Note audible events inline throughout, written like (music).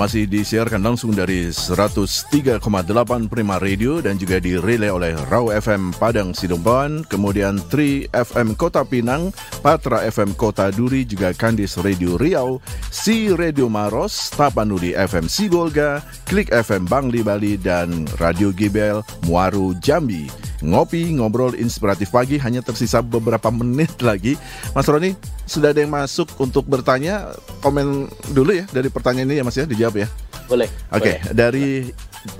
Masih disiarkan langsung dari 103,8 Prima Radio dan juga direlay oleh Raw FM Padang Sidempuan, kemudian Tri FM Kota Pinang, Patra FM Kota Duri, juga Kandis Radio Riau, Si Radio Maros, Tapanuli FM Sibolga, Klik FM Bangli Bali, dan Radio Gibel Muaru Jambi. Ngopi, ngobrol inspiratif pagi hanya tersisa beberapa menit (laughs) lagi. Mas Roni, sudah ada yang masuk untuk bertanya? Komen dulu ya dari pertanyaan ini ya Mas ya, dijawab ya. Boleh. Oke, okay, dari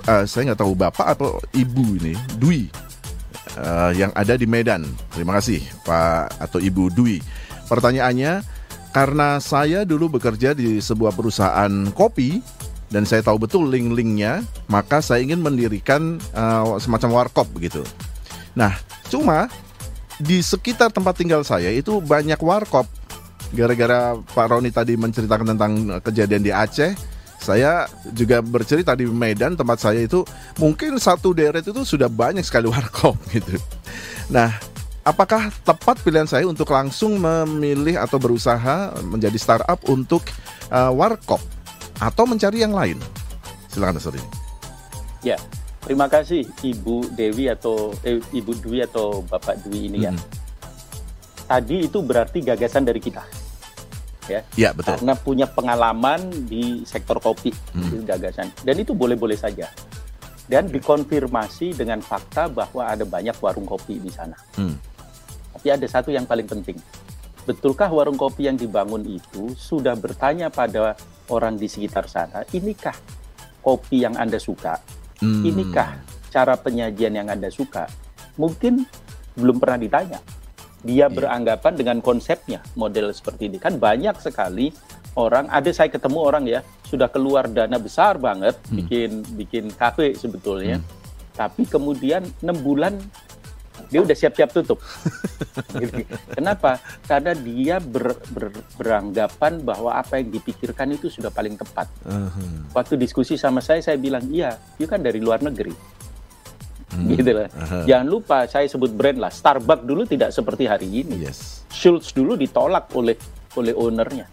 uh, saya nggak tahu bapak atau ibu ini, Dwi, uh, yang ada di Medan. Terima kasih Pak atau Ibu Dwi. Pertanyaannya, karena saya dulu bekerja di sebuah perusahaan kopi dan saya tahu betul link-linknya, maka saya ingin mendirikan uh, semacam warkop begitu. Nah, cuma di sekitar tempat tinggal saya itu banyak warkop. Gara-gara Pak Roni tadi menceritakan tentang kejadian di Aceh, saya juga bercerita di Medan tempat saya itu mungkin satu deret itu sudah banyak sekali (laughs) warkop gitu. Nah, apakah tepat pilihan saya untuk langsung memilih atau berusaha menjadi startup untuk uh, warkop atau mencari yang lain? Silakan Roni. Ya, Terima kasih Ibu Dewi atau eh, Ibu Dwi atau Bapak Dwi ini ya. Hmm. Tadi itu berarti gagasan dari kita. Ya, ya betul. Karena punya pengalaman di sektor kopi hmm. itu gagasan. Dan itu boleh-boleh saja. Dan dikonfirmasi dengan fakta bahwa ada banyak warung kopi di sana. Hmm. Tapi ada satu yang paling penting. Betulkah warung kopi yang dibangun itu sudah bertanya pada orang di sekitar sana, inikah kopi yang Anda suka? Hmm. Inikah cara penyajian yang Anda suka? Mungkin belum pernah ditanya. Dia yeah. beranggapan dengan konsepnya model seperti ini. Kan banyak sekali orang, ada saya ketemu orang ya, sudah keluar dana besar banget hmm. bikin bikin kafe sebetulnya. Hmm. Tapi kemudian enam bulan dia udah siap-siap tutup. (laughs) Kenapa? Karena dia ber, ber, beranggapan bahwa apa yang dipikirkan itu sudah paling tepat. Uh-huh. Waktu diskusi sama saya, saya bilang, iya, itu kan dari luar negeri. Hmm. Gitu lah. Uh-huh. Jangan lupa saya sebut brand lah. Starbucks dulu tidak seperti hari ini. Yes. Schultz dulu ditolak oleh oleh ownernya.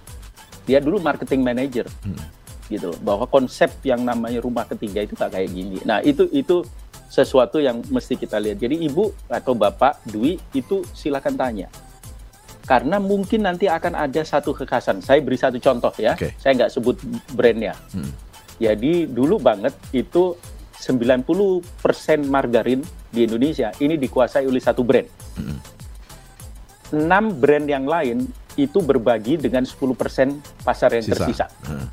Dia dulu marketing manager. Hmm. Gitu bahwa konsep yang namanya rumah ketiga itu gak kayak gini. Nah, itu itu sesuatu yang mesti kita lihat. Jadi ibu atau bapak Dwi itu silakan tanya. Karena mungkin nanti akan ada satu kekhasan. Saya beri satu contoh ya. Okay. Saya nggak sebut brandnya. Hmm. Jadi dulu banget itu 90% margarin di Indonesia ini dikuasai oleh satu brand. Hmm. 6 brand yang lain itu berbagi dengan 10% pasar yang Sisa. tersisa. Hmm.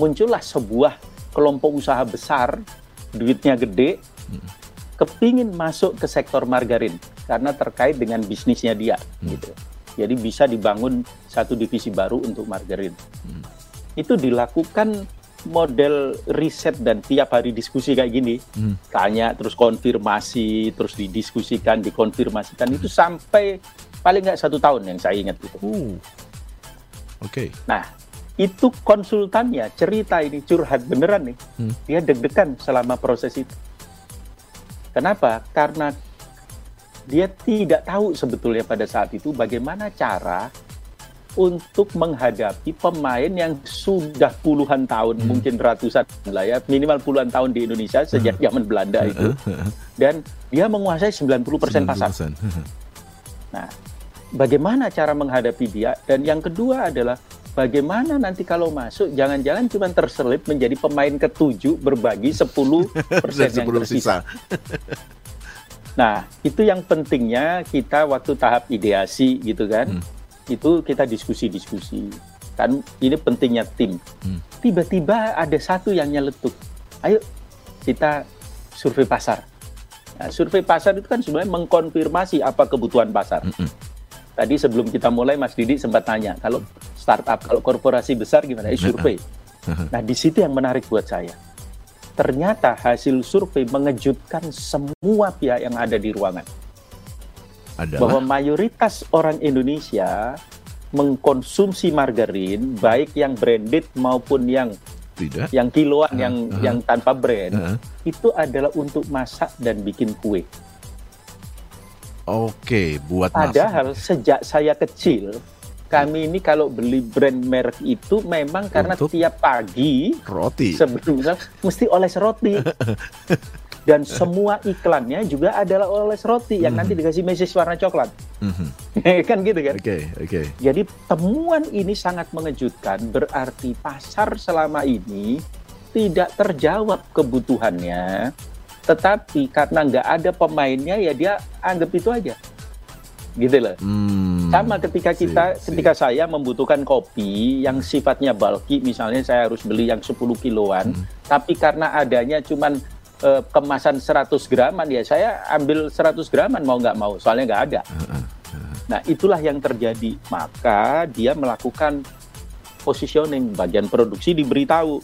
Muncullah sebuah kelompok usaha besar duitnya gede, kepingin masuk ke sektor margarin karena terkait dengan bisnisnya dia, hmm. gitu. Jadi bisa dibangun satu divisi baru untuk margarin. Hmm. Itu dilakukan model riset dan tiap hari diskusi kayak gini, hmm. tanya terus konfirmasi, terus didiskusikan, dikonfirmasikan itu sampai paling nggak satu tahun yang saya ingat itu. Uh. Oke. Okay. Nah, itu konsultannya cerita ini curhat beneran nih hmm. dia deg-degan selama proses itu kenapa karena dia tidak tahu sebetulnya pada saat itu bagaimana cara untuk menghadapi pemain yang sudah puluhan tahun, hmm. mungkin ratusan lah ya, minimal puluhan tahun di Indonesia sejak hmm. zaman Belanda itu. Dan dia menguasai 90% 90%. pasar. Nah, bagaimana cara menghadapi dia? Dan yang kedua adalah bagaimana nanti kalau masuk jangan-jangan cuma terselip menjadi pemain ketujuh berbagi 10 (laughs) persen yang tersisa. (laughs) nah, itu yang pentingnya kita waktu tahap ideasi gitu kan. Hmm. Itu kita diskusi-diskusi. Kan ini pentingnya tim. Hmm. Tiba-tiba ada satu yang nyeletuk. Ayo kita survei pasar. Nah, survei pasar itu kan sebenarnya mengkonfirmasi apa kebutuhan pasar. Hmm. Tadi sebelum kita mulai Mas Didi sempat tanya, kalau startup, kalau korporasi besar gimana? Eh, survei. (laughs) Nah, di situ yang menarik buat saya. Ternyata hasil survei mengejutkan semua pihak yang ada di ruangan. Adalah? Bahwa mayoritas orang Indonesia mengkonsumsi margarin, baik yang branded maupun yang Tidak. Yang kiloan, Uh, yang uh. yang tanpa brand, Uh, itu adalah untuk masak dan bikin kue. Oke, buat Padahal masak. sejak saya kecil, kami ini kalau beli brand merek itu memang karena Untuk? tiap pagi roti. sebelum (laughs) mesti oles roti. Dan (laughs) semua iklannya juga adalah oles roti yang Hmm. nanti dikasih message warna coklat. Mhm. (laughs) kan gitu kan? Oke, oke. Jadi temuan ini sangat mengejutkan, berarti pasar selama ini tidak terjawab kebutuhannya, tetapi karena nggak ada pemainnya ya dia anggap itu aja, gitu loh. Hmm. Sama ketika kita, Sip, sip. ketika saya membutuhkan kopi yang sifatnya bulky, misalnya saya harus beli yang 10 kiloan, Hmm. tapi karena adanya cuman eh, kemasan 100 graman ya saya ambil 100 graman mau nggak mau, soalnya nggak ada. Heeh. Nah, itulah yang terjadi. Maka dia melakukan positioning, bagian produksi diberitahu.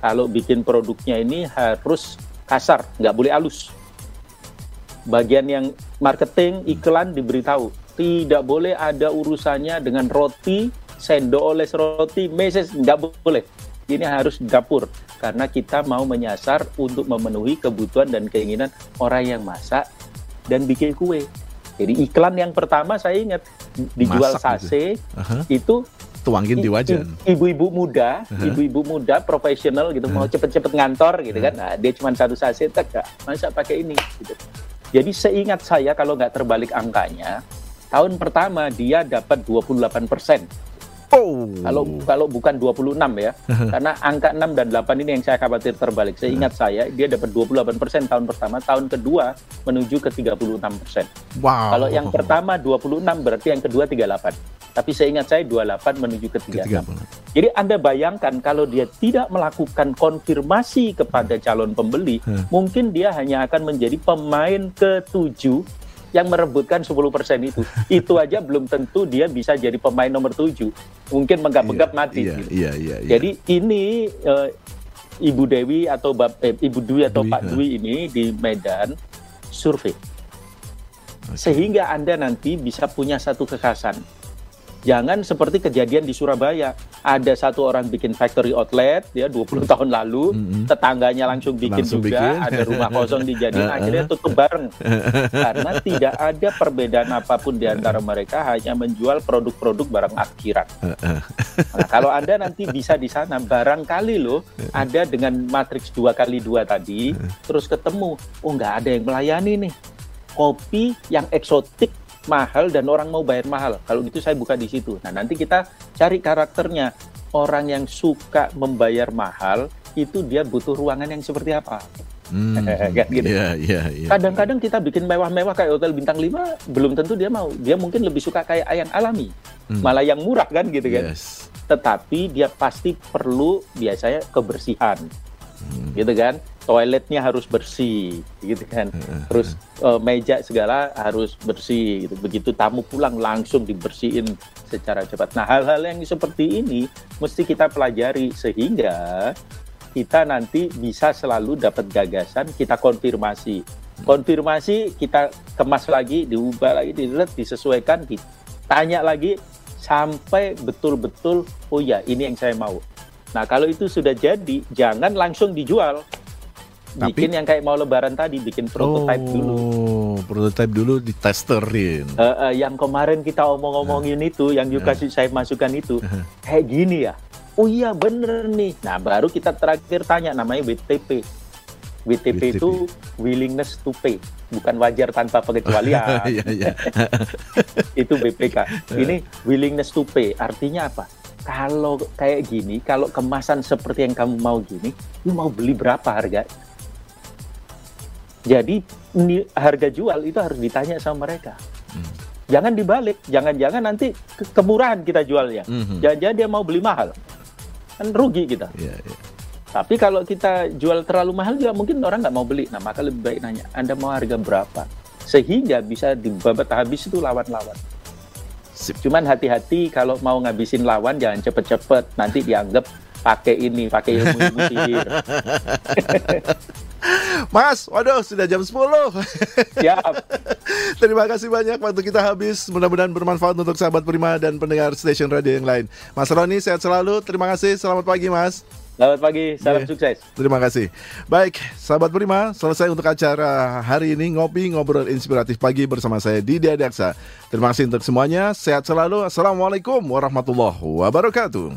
Kalau bikin produknya ini harus kasar, nggak boleh halus. Bagian yang marketing, iklan diberitahu. Tidak boleh ada urusannya dengan roti, sendok oles roti, meses, nggak boleh. Ini harus dapur. Karena kita mau menyasar untuk memenuhi kebutuhan dan keinginan orang yang masak dan bikin kue. Jadi iklan yang pertama saya ingat dijual Masak gitu. sase Aha. itu Tuangin di wajan. ibu-ibu muda, ibu-ibu muda profesional gitu mau cepet-cepet ngantor gitu kan. Nah, dia cuma satu sase tak masa pakai ini gitu. Jadi seingat saya kalau nggak terbalik angkanya, tahun pertama dia dapat 28 persen. Oh. Kalau kalau bukan 26 ya, (laughs) karena angka 6 dan 8 ini yang saya khawatir terbalik. Seingat saya dia dapat 28 persen tahun pertama, tahun kedua menuju ke 36 persen. wow. Kalau yang pertama 26 berarti yang kedua 38. Tapi seingat saya 28 menuju ke 36. ketiga Jadi Anda bayangkan kalau dia tidak melakukan konfirmasi kepada calon pembeli, Hmm. mungkin dia hanya akan menjadi pemain ketujuh yang merebutkan 10% itu. Itu aja belum tentu dia bisa jadi pemain nomor 7. Mungkin menggap-menggap mati. Iya, gitu. iya, iya, iya. Jadi ini eh, Ibu Dewi atau Bap- eh, Ibu Dwi atau Dwi, Pak ha. Dwi ini di Medan survei Oke. sehingga Anda nanti bisa punya satu kekhasan. Jangan seperti kejadian di Surabaya. Ada satu orang bikin factory outlet ya 20 tahun lalu, Mm-mm. tetangganya langsung bikin Langsung juga, bikin. ada rumah kosong dijadiin, (laughs) akhirnya tutup bareng. Karena tidak ada perbedaan apa pun di antara mereka, hanya menjual produk-produk barang akhirat. Nah, kalau Anda nanti bisa di sana, barangkali loh ada dengan matriks dua kali dua tadi, terus ketemu, oh nggak ada yang melayani nih. Kopi yang eksotik, mahal, dan orang mau bayar mahal. Kalau gitu saya buka di situ. Nah nanti kita cari karakternya. Orang yang suka membayar mahal, itu dia butuh ruangan yang seperti apa. Hmm. (laughs) Kan gitu. Iya, iya, iya. Kadang-kadang kita bikin mewah-mewah kayak hotel bintang 5, belum tentu dia mau. Dia mungkin lebih suka kayak yang alami. Hmm. Malah yang murah kan gitu kan Yes. tetapi dia pasti perlu biasanya kebersihan Hmm. gitu kan toiletnya harus bersih gitu kan. Terus eh, meja segala harus bersih gitu. Begitu tamu pulang langsung dibersihin secara cepat. Nah hal-hal yang seperti ini mesti kita pelajari sehingga kita nanti bisa selalu dapat gagasan kita konfirmasi. Konfirmasi kita kemas lagi diubah lagi dilihat disesuaikan ditanya lagi sampai betul-betul oh ya ini yang saya mau. Nah kalau itu sudah jadi jangan langsung dijual Tapi- bikin yang kayak mau lebaran tadi bikin prototype oh, dulu prototype dulu ditesterin. Eh, eh, yang kemarin kita omong-omongin itu, yang juga kasih saya masukkan itu, kayak gini ya. Oh iya bener nih. Nah baru kita terakhir tanya namanya WTP. WTP, WTP. itu willingness to pay, bukan wajar tanpa pengecualian. (laughs) Iya, iya. (laughs) itu BPK. Ini willingness to pay, artinya apa? Kalau kayak gini, kalau kemasan seperti yang kamu mau gini, lu mau beli berapa harga? Jadi harga jual itu harus ditanya sama mereka. Hmm. Jangan dibalik, jangan-jangan nanti ke- kemurahan kita jualnya. Mhm. Jangan-jangan dia mau beli mahal, kan rugi kita. Iya, iya. Tapi kalau kita jual terlalu mahal juga mungkin orang nggak mau beli. Nah maka lebih baik nanya, Anda mau harga berapa? Sehingga bisa dibabat habis itu lawan-lawan. Sip. Cuman hati-hati kalau mau ngabisin lawan jangan cepet-cepet. Nanti dianggap pakai ini, pakai ilmu-ilmu (laughs) sihir. Mas, waduh sudah jam 10. Siap. (laughs) Terima kasih banyak waktu kita habis. Mudah-mudahan bermanfaat untuk sahabat Prima dan pendengar stasiun radio yang lain. Mas Roni sehat selalu. Terima kasih. Selamat pagi, Mas. Selamat pagi, salam yeah. sukses. Terima kasih. Baik, sahabat Prima, selesai untuk acara hari ini ngopi ngobrol inspiratif pagi bersama saya Didi Adaksa. Terima kasih untuk semuanya. Sehat selalu. Assalamualaikum warahmatullahi wabarakatuh.